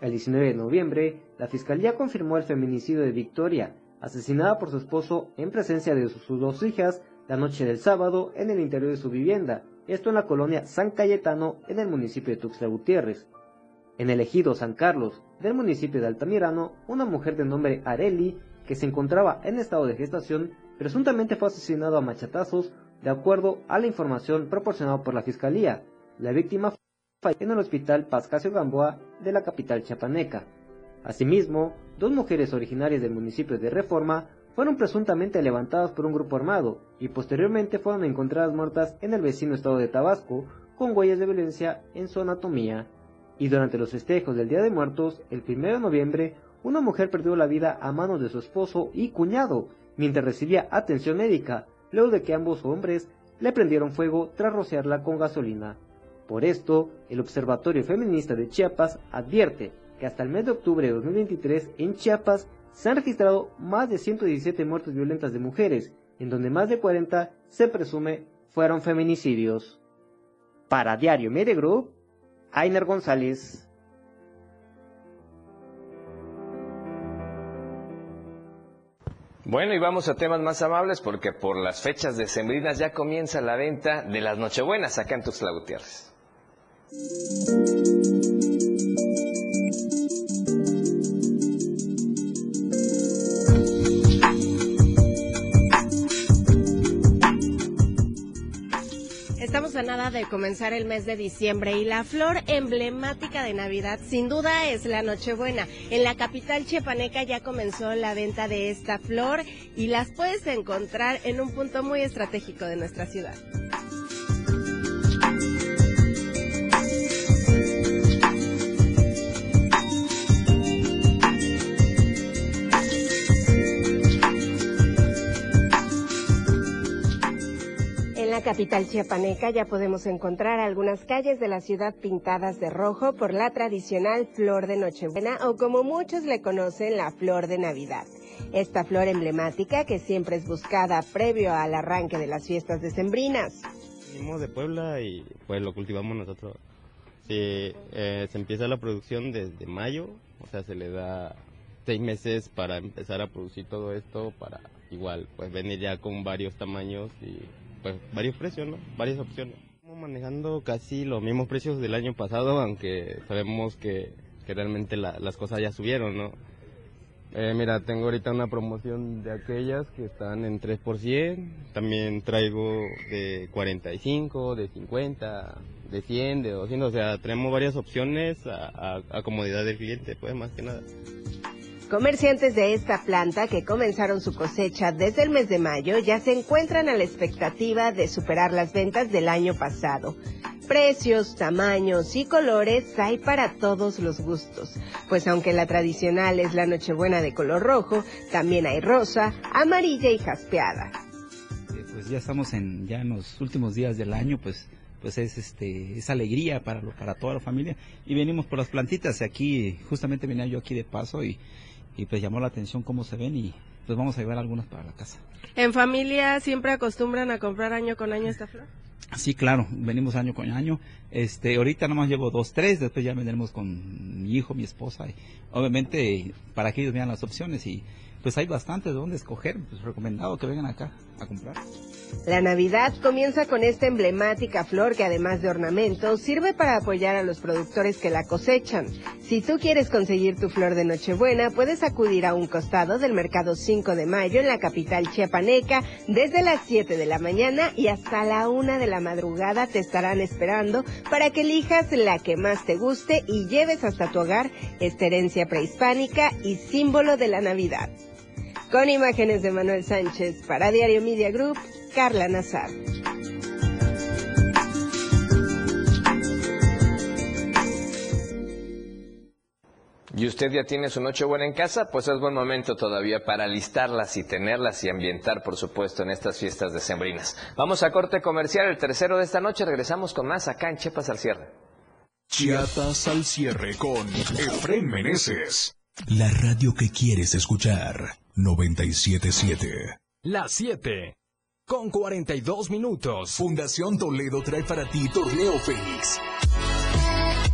El 19 de noviembre, la Fiscalía confirmó el feminicidio de Victoria, asesinada por su esposo en presencia de sus dos hijas la noche del sábado en el interior de su vivienda, esto en la colonia San Cayetano en el municipio de Tuxtla Gutiérrez. En el ejido San Carlos del municipio de Altamirano, una mujer de nombre Areli, que se encontraba en estado de gestación, presuntamente fue asesinado a machatazos, de acuerdo a la información proporcionada por la Fiscalía. La víctima en el hospital Pascasio Gamboa de la capital chiapaneca. Asimismo, dos mujeres originarias del municipio de Reforma fueron presuntamente levantadas por un grupo armado y posteriormente fueron encontradas muertas en el vecino estado de Tabasco con huellas de violencia en su anatomía. Y durante los festejos del Día de Muertos, el 1 de noviembre, una mujer perdió la vida a manos de su esposo y cuñado mientras recibía atención médica, luego de que ambos hombres le prendieron fuego tras rociarla con gasolina. Por esto, el Observatorio Feminista de Chiapas advierte que hasta el mes de octubre de 2023 en Chiapas se han registrado más de 117 muertes violentas de mujeres, en donde más de 40 se presume fueron feminicidios. Para Diario Media Group, Ainer González. Bueno, y vamos a temas más amables porque por las fechas decembrinas ya comienza la venta de las Nochebuenas acá en Tuxtla Gutiérrez. Estamos a nada de comenzar el mes de diciembre y la flor emblemática de Navidad sin duda es la Nochebuena. En la capital chiapaneca ya comenzó la venta de esta flor y las puedes encontrar en un punto muy estratégico de nuestra ciudad. Capital chiapaneca ya podemos encontrar algunas calles de la ciudad pintadas de rojo por la tradicional flor de Nochebuena o como muchos le conocen la flor de Navidad. Esta flor emblemática que siempre es buscada previo al arranque de las fiestas decembrinas. Venimos de Puebla y pues lo cultivamos nosotros. Sí, eh, se empieza la producción desde mayo, o sea, se le da seis meses para empezar a producir todo esto, para igual, pues venir ya con varios tamaños y pues varios precios, ¿no? Varias opciones. Estamos manejando casi los mismos precios del año pasado, aunque sabemos que, que realmente la- las cosas ya subieron, ¿no? Eh, mira, tengo ahorita una promoción de aquellas que están en 3%. También traigo de 45, de 50, de 100, de 200. O sea, tenemos varias opciones a, a comodidad del cliente, pues más que nada. Comerciantes de esta planta que comenzaron su cosecha desde el mes de mayo ya se encuentran a la expectativa de superar las ventas del año pasado. Precios, tamaños y colores hay para todos los gustos, pues aunque la tradicional es la Nochebuena de color rojo, también hay rosa, amarilla y jaspeada. Eh, pues ya estamos en ya en los últimos días del año, pues pues es este es alegría para para toda la familia y venimos por las plantitas aquí justamente venía yo aquí de paso y y pues llamó la atención cómo se ven y pues vamos a llevar algunas para la casa. ¿En familia siempre acostumbran a comprar año con año esta flor? Sí, claro, venimos año con año. Este, ahorita nomás llevo dos, tres, después ya vendremos con mi hijo, mi esposa. Y obviamente, para que ellos vean las opciones y pues hay bastante de dónde escoger. Pues recomendado que vengan acá La Navidad comienza con esta emblemática flor que además de ornamento sirve para apoyar a los productores que la cosechan. Si tú quieres conseguir tu flor de Nochebuena, puedes acudir a un costado del mercado 5 de mayo en la capital chiapaneca desde las 7 de la mañana y hasta la 1 de la madrugada te estarán esperando para que elijas la que más te guste y lleves hasta tu hogar esta herencia prehispánica y símbolo de la Navidad. Con imágenes de Manuel Sánchez para Diario Media Group, Carla Nazar. ¿Y usted ya tiene su noche buena en casa? Pues es buen momento todavía para listarlas y tenerlas y ambientar, por supuesto, en estas fiestas decembrinas. Vamos a corte comercial, el tercero de esta noche. Regresamos con más acá en Chiapas al cierre. Chiapas al cierre con Efren Meneses. La radio que quieres escuchar. 977. Las 7. Con 42 minutos. Fundación Toledo trae para ti Torneo Fénix.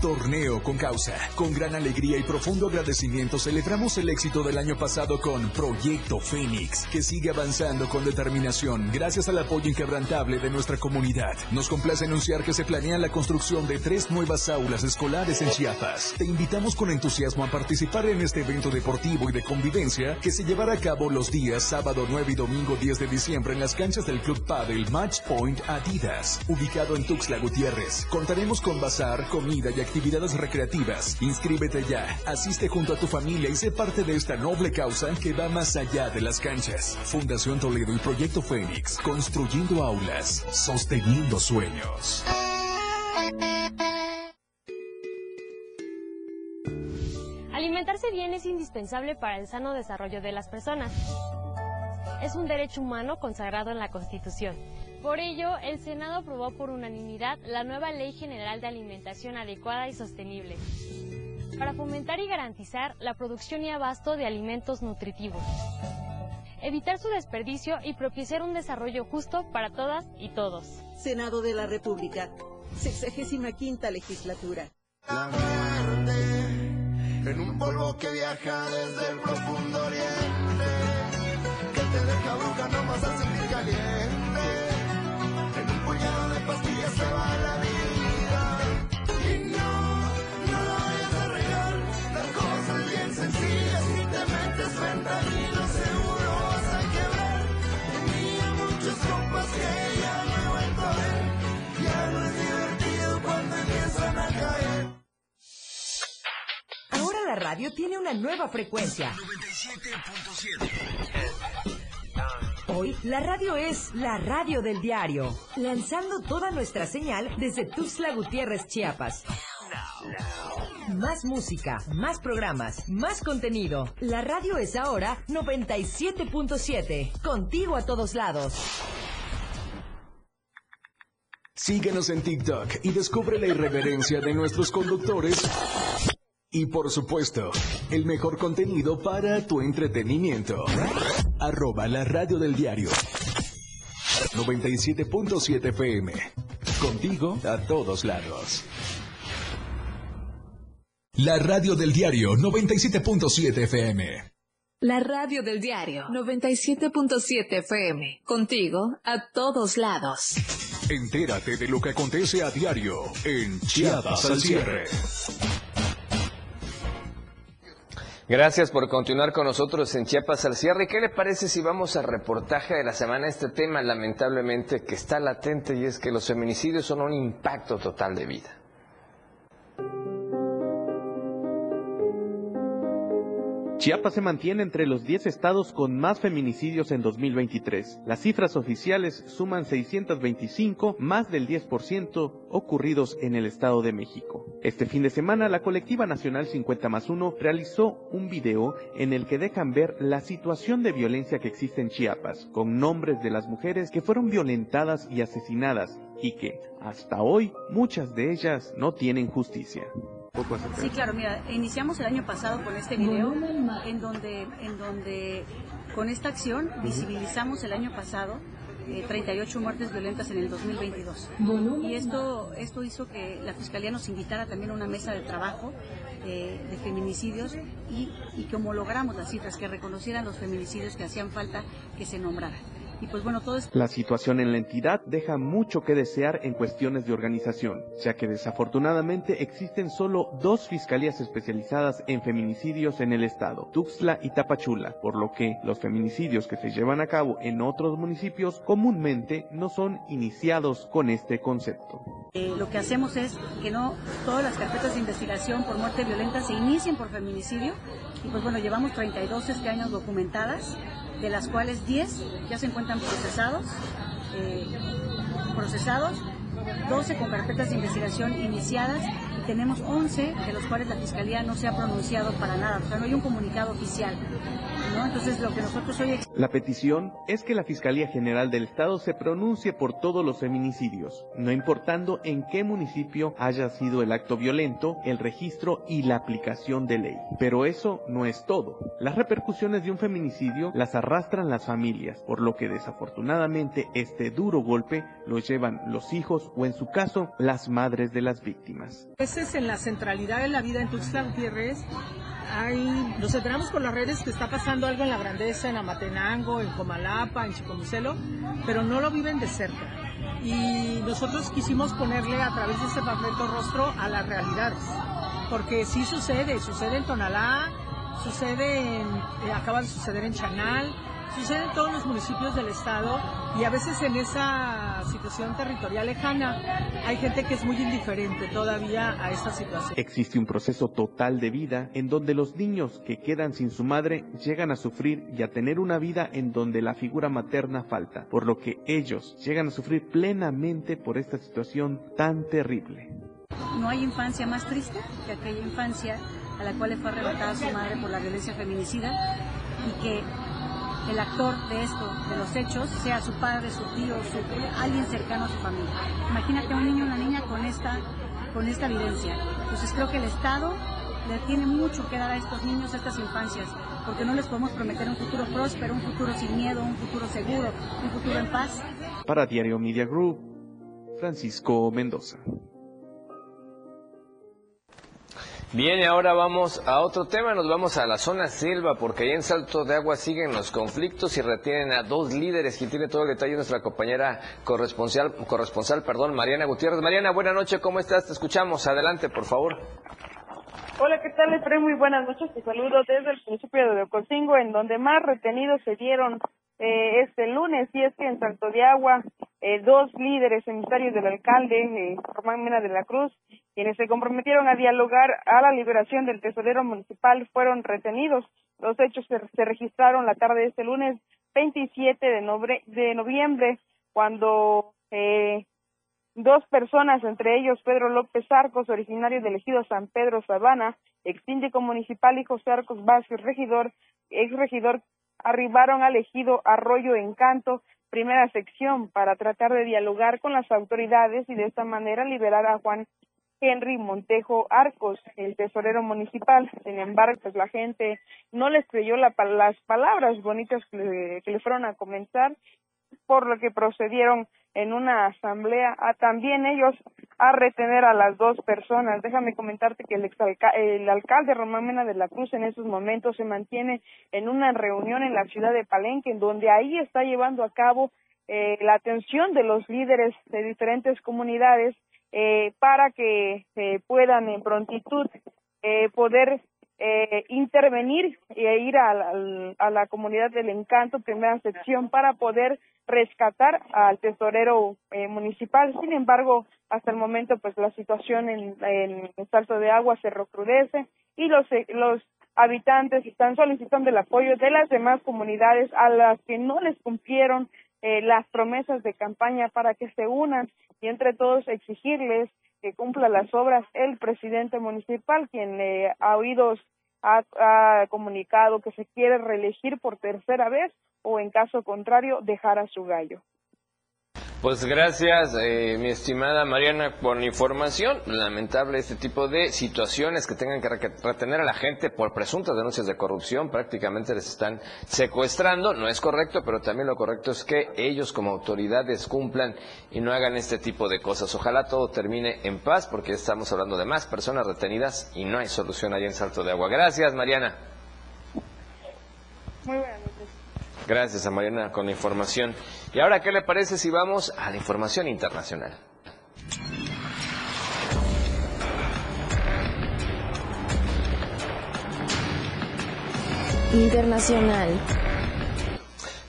Torneo con causa. Con gran alegría y profundo agradecimiento celebramos el éxito del año pasado con Proyecto Fénix, que sigue avanzando con determinación gracias al apoyo inquebrantable de nuestra comunidad. Nos complace anunciar que se planea la construcción de tres nuevas aulas escolares en Chiapas. Te invitamos con entusiasmo a participar en este evento deportivo y de convivencia que se llevará a cabo los días sábado 9 y domingo 10 de diciembre en las canchas del Club Padel Match Point Adidas, ubicado en Tuxtla Gutiérrez. Contaremos con bazar, comida y actividades recreativas. Inscríbete ya, asiste junto a tu familia y sé parte de esta noble causa que va más allá de las canchas. Fundación Toledo y Proyecto Fénix, construyendo aulas, sosteniendo sueños. Alimentarse bien es indispensable para el sano desarrollo de las personas. Es un derecho humano consagrado en la Constitución. Por ello, el Senado aprobó por unanimidad la nueva Ley General de Alimentación Adecuada y Sostenible, para fomentar y garantizar la producción y abasto de alimentos nutritivos, evitar su desperdicio y propiciar un desarrollo justo para todas y todos. Senado de la República, 65 legislatura. La muerte en un polvo que viaja desde el profundo oriente, que te deja bruja nomás al sentir caliente. La radio tiene una nueva frecuencia. Hoy la radio es la radio del diario, lanzando toda nuestra señal desde Tuxtla Gutiérrez, Chiapas. Más música, más programas, más contenido. La radio es ahora 97.7, contigo a todos lados. Síguenos en TikTok y descubre la irreverencia de nuestros conductores. Y por supuesto, el mejor contenido para tu entretenimiento. Arroba la radio del diario. 97.7 FM. Contigo a todos lados. La radio del diario 97.7 FM. La radio del diario 97.7 FM. Contigo a todos lados. Entérate de lo que acontece a diario en Chiapas al cierre. Gracias por continuar con nosotros en Chiapas al cierre. ¿Qué le parece si vamos al reportaje de la semana? Este tema lamentablemente que está latente y es que los feminicidios son un impacto total de vida. Chiapas se mantiene entre los 10 estados con más feminicidios en 2023. Las cifras oficiales suman 625, más del 10% ocurridos en el Estado de México. Este fin de semana, la colectiva nacional 50 más 1 realizó un video en el que dejan ver la situación de violencia que existe en Chiapas, con nombres de las mujeres que fueron violentadas y asesinadas y que, hasta hoy, muchas de ellas no tienen justicia. Sí, claro, mira, iniciamos el año pasado con este video en donde, en donde con esta acción visibilizamos el año pasado 38 eh, muertes violentas en el 2022. Y esto, esto hizo que la Fiscalía nos invitara también a una mesa de trabajo eh, de feminicidios y, y que homologáramos las cifras, que reconocieran los feminicidios que hacían falta que se nombraran. Pues la situación en la entidad deja mucho que desear en cuestiones de organización, ya que desafortunadamente existen solo dos fiscalías especializadas en feminicidios en el estado, Tuxtla y Tapachula, por lo que los feminicidios que se llevan a cabo en otros municipios comúnmente no son iniciados con este concepto. Eh, lo que hacemos es que no todas las carpetas de investigación por muerte violenta se inicien por feminicidio y pues bueno, llevamos 32 este año documentadas de las cuales 10 ya se encuentran procesados, eh, procesados, 12 con carpetas de investigación iniciadas y tenemos 11 de los cuales la Fiscalía no se ha pronunciado para nada, o sea, no hay un comunicado oficial. Entonces, lo que nosotros hoy... La petición es que la Fiscalía General del Estado se pronuncie por todos los feminicidios, no importando en qué municipio haya sido el acto violento, el registro y la aplicación de ley. Pero eso no es todo. Las repercusiones de un feminicidio las arrastran las familias, por lo que desafortunadamente este duro golpe lo llevan los hijos o en su caso las madres de las víctimas. Ese es en la centralidad de la vida en Tuxtla Gutiérrez hay, nos enteramos por las redes que está pasando algo en la Grandeza, en Amatenango, en Comalapa, en Chicomucelo, pero no lo viven de cerca. Y nosotros quisimos ponerle a través de este panfleto rostro a las realidades, porque sí sucede, sucede en Tonalá, sucede en, eh, acaba de suceder en Chanal, sucede en todos los municipios del estado y a veces en esa situación territorial lejana hay gente que es muy indiferente todavía a esta situación. Existe un proceso total de vida en donde los niños que quedan sin su madre llegan a sufrir y a tener una vida en donde la figura materna falta, por lo que ellos llegan a sufrir plenamente por esta situación tan terrible. No hay infancia más triste que aquella infancia a la cual le fue arrebatada su madre por la violencia feminicida y que el actor de esto, de los hechos, sea su padre, su tío, su, alguien cercano a su familia. Imagínate a un niño o una niña con esta, con esta evidencia. Entonces creo que el Estado le tiene mucho que dar a estos niños, a estas infancias, porque no les podemos prometer un futuro próspero, un futuro sin miedo, un futuro seguro, un futuro en paz. Para Diario Media Group, Francisco Mendoza. Bien, y ahora vamos a otro tema, nos vamos a la zona selva, porque allá en Salto de Agua siguen los conflictos y retienen a dos líderes, que tiene todo el detalle nuestra compañera corresponsal, corresponsal perdón, Mariana Gutiérrez. Mariana, buenas noches, ¿cómo estás? Te escuchamos, adelante, por favor. Hola, ¿qué tal? Muy buenas noches, te saludo desde el municipio de Ocosingo, en donde más retenidos se dieron eh, este lunes, y es que en Salto de Agua, eh, dos líderes emisarios del alcalde, eh, Román Mena de la Cruz, quienes se comprometieron a dialogar a la liberación del tesorero municipal fueron retenidos. Los hechos se, registraron la tarde de este lunes 27 de, de noviembre, cuando eh, dos personas, entre ellos Pedro López Arcos, originario del ejido San Pedro Sabana, ex síndico municipal y José Arcos Vázquez, regidor, ex regidor, arribaron al ejido Arroyo Encanto, primera sección, para tratar de dialogar con las autoridades y de esta manera liberar a Juan Henry Montejo Arcos, el tesorero municipal. Sin embargo, pues la gente no les creyó las palabras bonitas que le, fueron a comenzar, por lo que procedieron en una asamblea a también ellos a retener a las dos personas. Déjame comentarte que el, el alcalde Román Mena de la Cruz en estos momentos se mantiene en una reunión en la ciudad de Palenque, en donde ahí está llevando a cabo eh, la atención de los líderes de diferentes comunidades eh, para que puedan en prontitud eh, poder eh, intervenir e ir a la, a la comunidad del Encanto, primera sección, para poder rescatar al tesorero eh, municipal. Sin embargo, hasta el momento, pues la situación en, el salto de agua se recrudece y los, eh, los habitantes están solicitando el apoyo de las demás comunidades a las que no les cumplieron eh, las promesas de campaña para que se unan y entre todos exigirles que cumpla las obras el presidente municipal, quien eh, a oídos ha, ha comunicado que se quiere reelegir por tercera vez o en caso contrario dejar a su gallo. Pues gracias, eh, mi estimada Mariana, por la información. Lamentable este tipo de situaciones que tengan que re- retener a la gente por presuntas denuncias de corrupción. Prácticamente les están secuestrando. No es correcto, pero también lo correcto es que ellos como autoridades cumplan y no hagan este tipo de cosas. Ojalá todo termine en paz porque estamos hablando de más personas retenidas y no hay solución allá en Salto de Agua. Gracias, Mariana. Muy buenas. Gracias a Mariana con la información. Y ahora, ¿qué le parece si vamos a la información internacional? Internacional.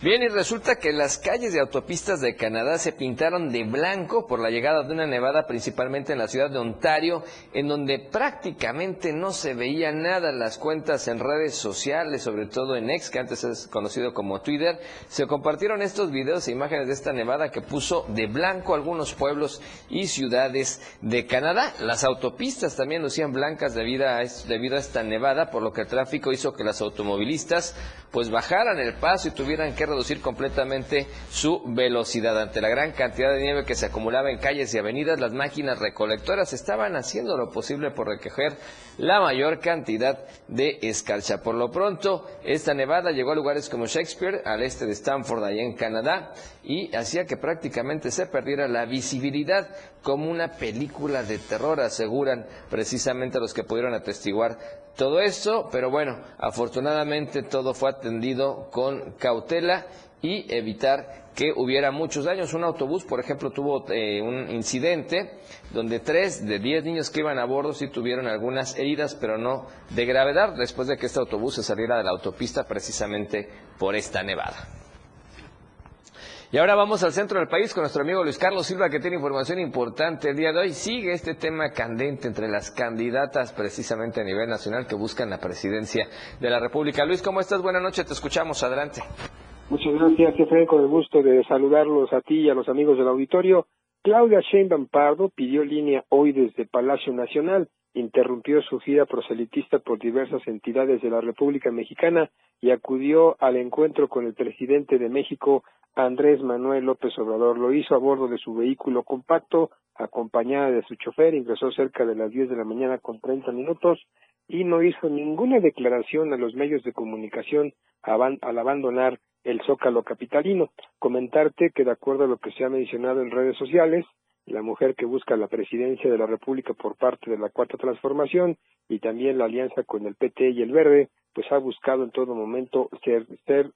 Bien, y resulta que las calles de autopistas de Canadá se pintaron de blanco por la llegada de una nevada principalmente en la ciudad de Ontario, en donde prácticamente no se veía nada. Las cuentas en redes sociales, sobre todo en X, que antes es conocido como Twitter, se compartieron estos videos e imágenes de esta nevada que puso de blanco algunos pueblos y ciudades de Canadá. Las autopistas también lucían blancas debido a, debido a esta nevada, por lo que el tráfico hizo que las automovilistas pues bajaran el paso y tuvieran que reducir completamente su velocidad. Ante la gran cantidad de nieve que se acumulaba en calles y avenidas, las máquinas recolectoras estaban haciendo lo posible por recoger la mayor cantidad de escarcha. Por lo pronto, esta nevada llegó a lugares como Shakespeare, al este de Stanford, allá en Canadá, y hacía que prácticamente se perdiera la visibilidad como una película de terror, aseguran precisamente los que pudieron atestiguar todo esto, pero bueno, afortunadamente todo fue atendido con cautela y evitar que hubiera muchos daños. Un autobús, por ejemplo, tuvo eh, un incidente donde tres de diez niños que iban a bordo sí tuvieron algunas heridas, pero no de gravedad, después de que este autobús se saliera de la autopista precisamente por esta nevada. Y ahora vamos al centro del país con nuestro amigo Luis Carlos Silva, que tiene información importante el día de hoy. Sigue este tema candente entre las candidatas precisamente a nivel nacional que buscan la presidencia de la República. Luis, ¿cómo estás? Buenas noches, te escuchamos. Adelante. Muchas gracias, Efraín, con el gusto de saludarlos a ti y a los amigos del auditorio. Claudia Sheinbaum Pardo pidió línea hoy desde Palacio Nacional, interrumpió su gira proselitista por diversas entidades de la República Mexicana y acudió al encuentro con el presidente de México, Andrés Manuel López Obrador. Lo hizo a bordo de su vehículo compacto, acompañada de su chofer, ingresó cerca de las 10 de la mañana con 30 minutos y no hizo ninguna declaración a los medios de comunicación al abandonar el Zócalo capitalino. Comentarte que de acuerdo a lo que se ha mencionado en redes sociales, la mujer que busca la presidencia de la República por parte de la Cuarta Transformación y también la alianza con el PT y el Verde, pues ha buscado en todo momento ser,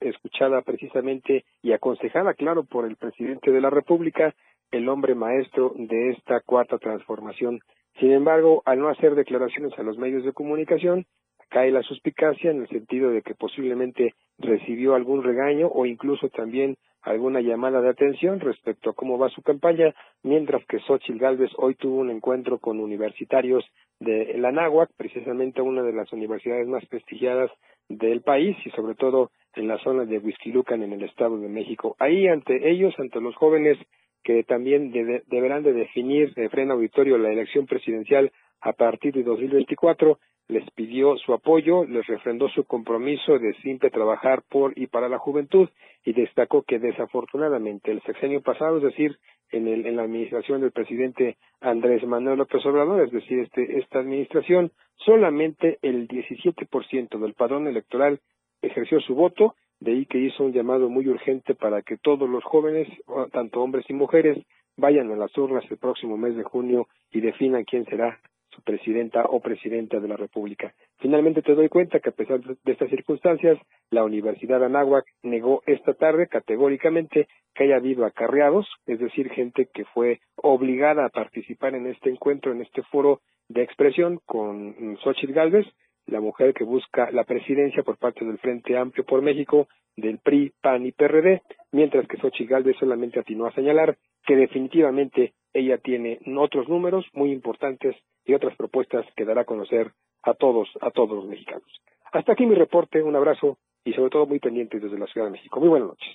escuchada precisamente y aconsejada, claro, por el presidente de la República, el hombre maestro de esta Cuarta Transformación. Sin embargo, al no hacer declaraciones a los medios de comunicación, cae la suspicacia en el sentido de que posiblemente recibió algún regaño o incluso también alguna llamada de atención respecto a cómo va su campaña, mientras que Xochitl Gálvez hoy tuvo un encuentro con universitarios de la Náhuac, precisamente una de las universidades más prestigiadas del país y sobre todo en la zona de Huizquilucan en el Estado de México. Ahí ante ellos, ante los jóvenes que también debe- deberán de definir de freno auditorio la elección presidencial a partir de 2024, les pidió su apoyo, les refrendó su compromiso de siempre trabajar por y para la juventud y destacó que desafortunadamente el sexenio pasado, es decir, en, el, en la administración del presidente Andrés Manuel López Obrador, es decir, este, esta administración, solamente el 17% del padrón electoral ejerció su voto, de ahí que hizo un llamado muy urgente para que todos los jóvenes, tanto hombres y mujeres, vayan a las urnas el próximo mes de junio y definan quién será su presidenta o presidenta de la República. Finalmente te doy cuenta que a pesar de estas circunstancias, la Universidad Anáhuac negó esta tarde categóricamente que haya habido acarreados, es decir, gente que fue obligada a participar en este encuentro, en este foro de expresión con Xochitl Gálvez, la mujer que busca la presidencia por parte del Frente Amplio por México, del PRI, PAN y PRD, mientras que Xochitl Gálvez solamente atinó a señalar que definitivamente ella tiene otros números muy importantes y otras propuestas que dará a conocer a todos, a todos los mexicanos. Hasta aquí mi reporte, un abrazo y sobre todo muy pendiente desde la Ciudad de México. Muy buenas noches.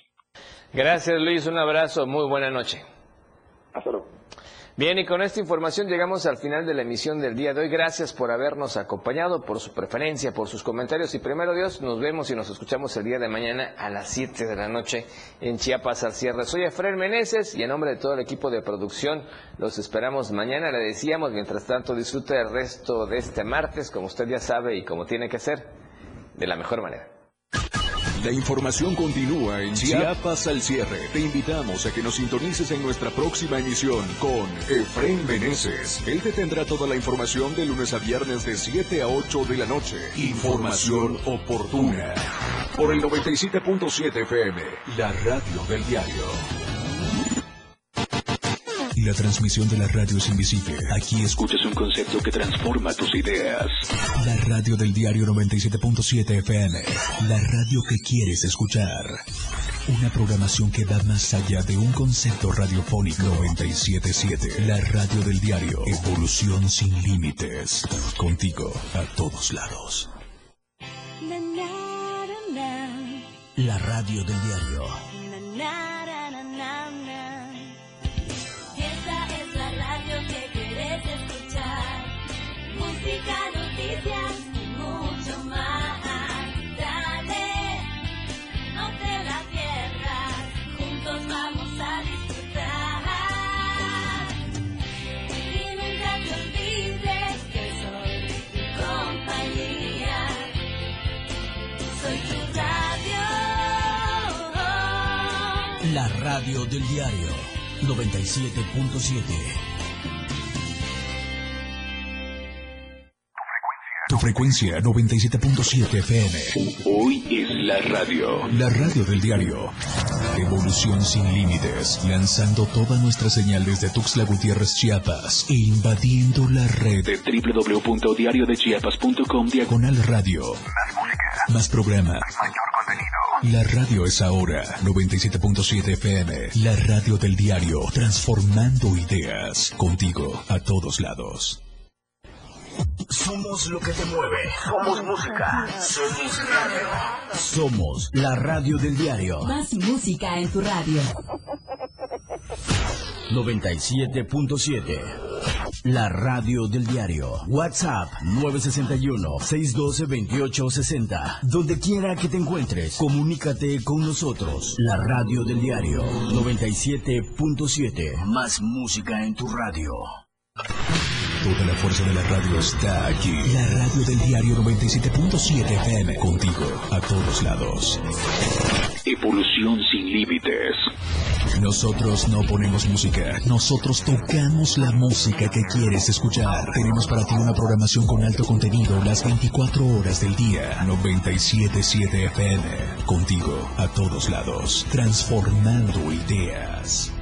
Gracias Luis, un abrazo, muy buena noche. Hasta luego. Bien, y con esta información llegamos al final de la emisión del día de hoy. Gracias por habernos acompañado, por su preferencia, por sus comentarios. Y primero Dios, nos vemos y nos escuchamos el día de mañana a las 7 de la noche en Chiapas al cierre. Soy Efraín Meneses y en nombre de todo el equipo de producción los esperamos mañana. Le decíamos, mientras tanto, disfrute el resto de este martes, como usted ya sabe y como tiene que ser, de la mejor manera. La información continúa en Chiapas al cierre. Te invitamos a que nos sintonices en nuestra próxima emisión con Efraín Meneses. Él te tendrá toda la información de lunes a viernes de 7 a 8 de la noche. Información oportuna. Por el 97.7 FM, la radio del diario. La transmisión de la radio es invisible. Aquí escuchas un concepto que transforma tus ideas. La radio del diario 97.7 FM. La radio que quieres escuchar. Una programación que va más allá de un concepto radiofónico. 97.7. La radio del diario. Evolución sin límites. Contigo a todos lados. La radio del diario. La radio del diario 97.7. Tu frecuencia 97.7 FM. Hoy es la radio. La radio del diario. Evolución sin límites. Lanzando toda nuestra señal desde Tuxtla Gutiérrez, Chiapas. E invadiendo la red de www.diariodechiapas.com diagonal radio. Más música. Más programa. Mayor contenido. La radio es ahora 97.7 FM. La radio del diario. Transformando ideas. Contigo a todos lados. Somos lo que te mueve. Somos música. Somos radio. Somos la radio del diario. Más música en tu radio. 97.7. La radio del diario. WhatsApp 961-612-2860. Donde quiera que te encuentres, comunícate con nosotros. La radio del diario 97.7. Más música en tu radio. Toda la fuerza de la radio está aquí. La radio del diario 97.7 FM. Contigo a todos lados. Evolución sin límites. Nosotros no ponemos música, nosotros tocamos la música que quieres escuchar. Tenemos para ti una programación con alto contenido las 24 horas del día. 977 FM. Contigo a todos lados. Transformando ideas.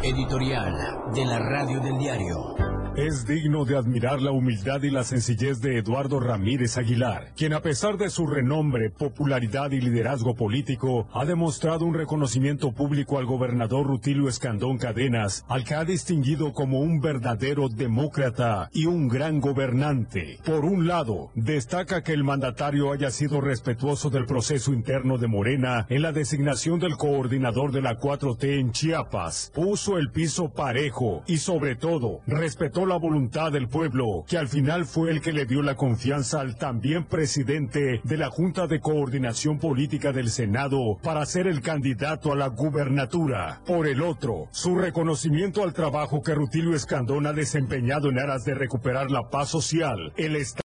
Editorial de la Radio del Diario. Es digno de admirar la humildad y la sencillez de Eduardo Ramírez Aguilar, quien a pesar de su renombre, popularidad y liderazgo político, ha demostrado un reconocimiento público al gobernador Rutilio Escandón Cadenas, al que ha distinguido como un verdadero demócrata y un gran gobernante. Por un lado, destaca que el mandatario haya sido respetuoso del proceso interno de Morena en la designación del coordinador de la 4T en Chiapas, puso el piso parejo y sobre todo respetó la voluntad del pueblo, que al final fue el que le dio la confianza al también presidente de la Junta de Coordinación Política del Senado para ser el candidato a la gubernatura. Por el otro, su reconocimiento al trabajo que Rutilio Escandón ha desempeñado en aras de recuperar la paz social, el Estado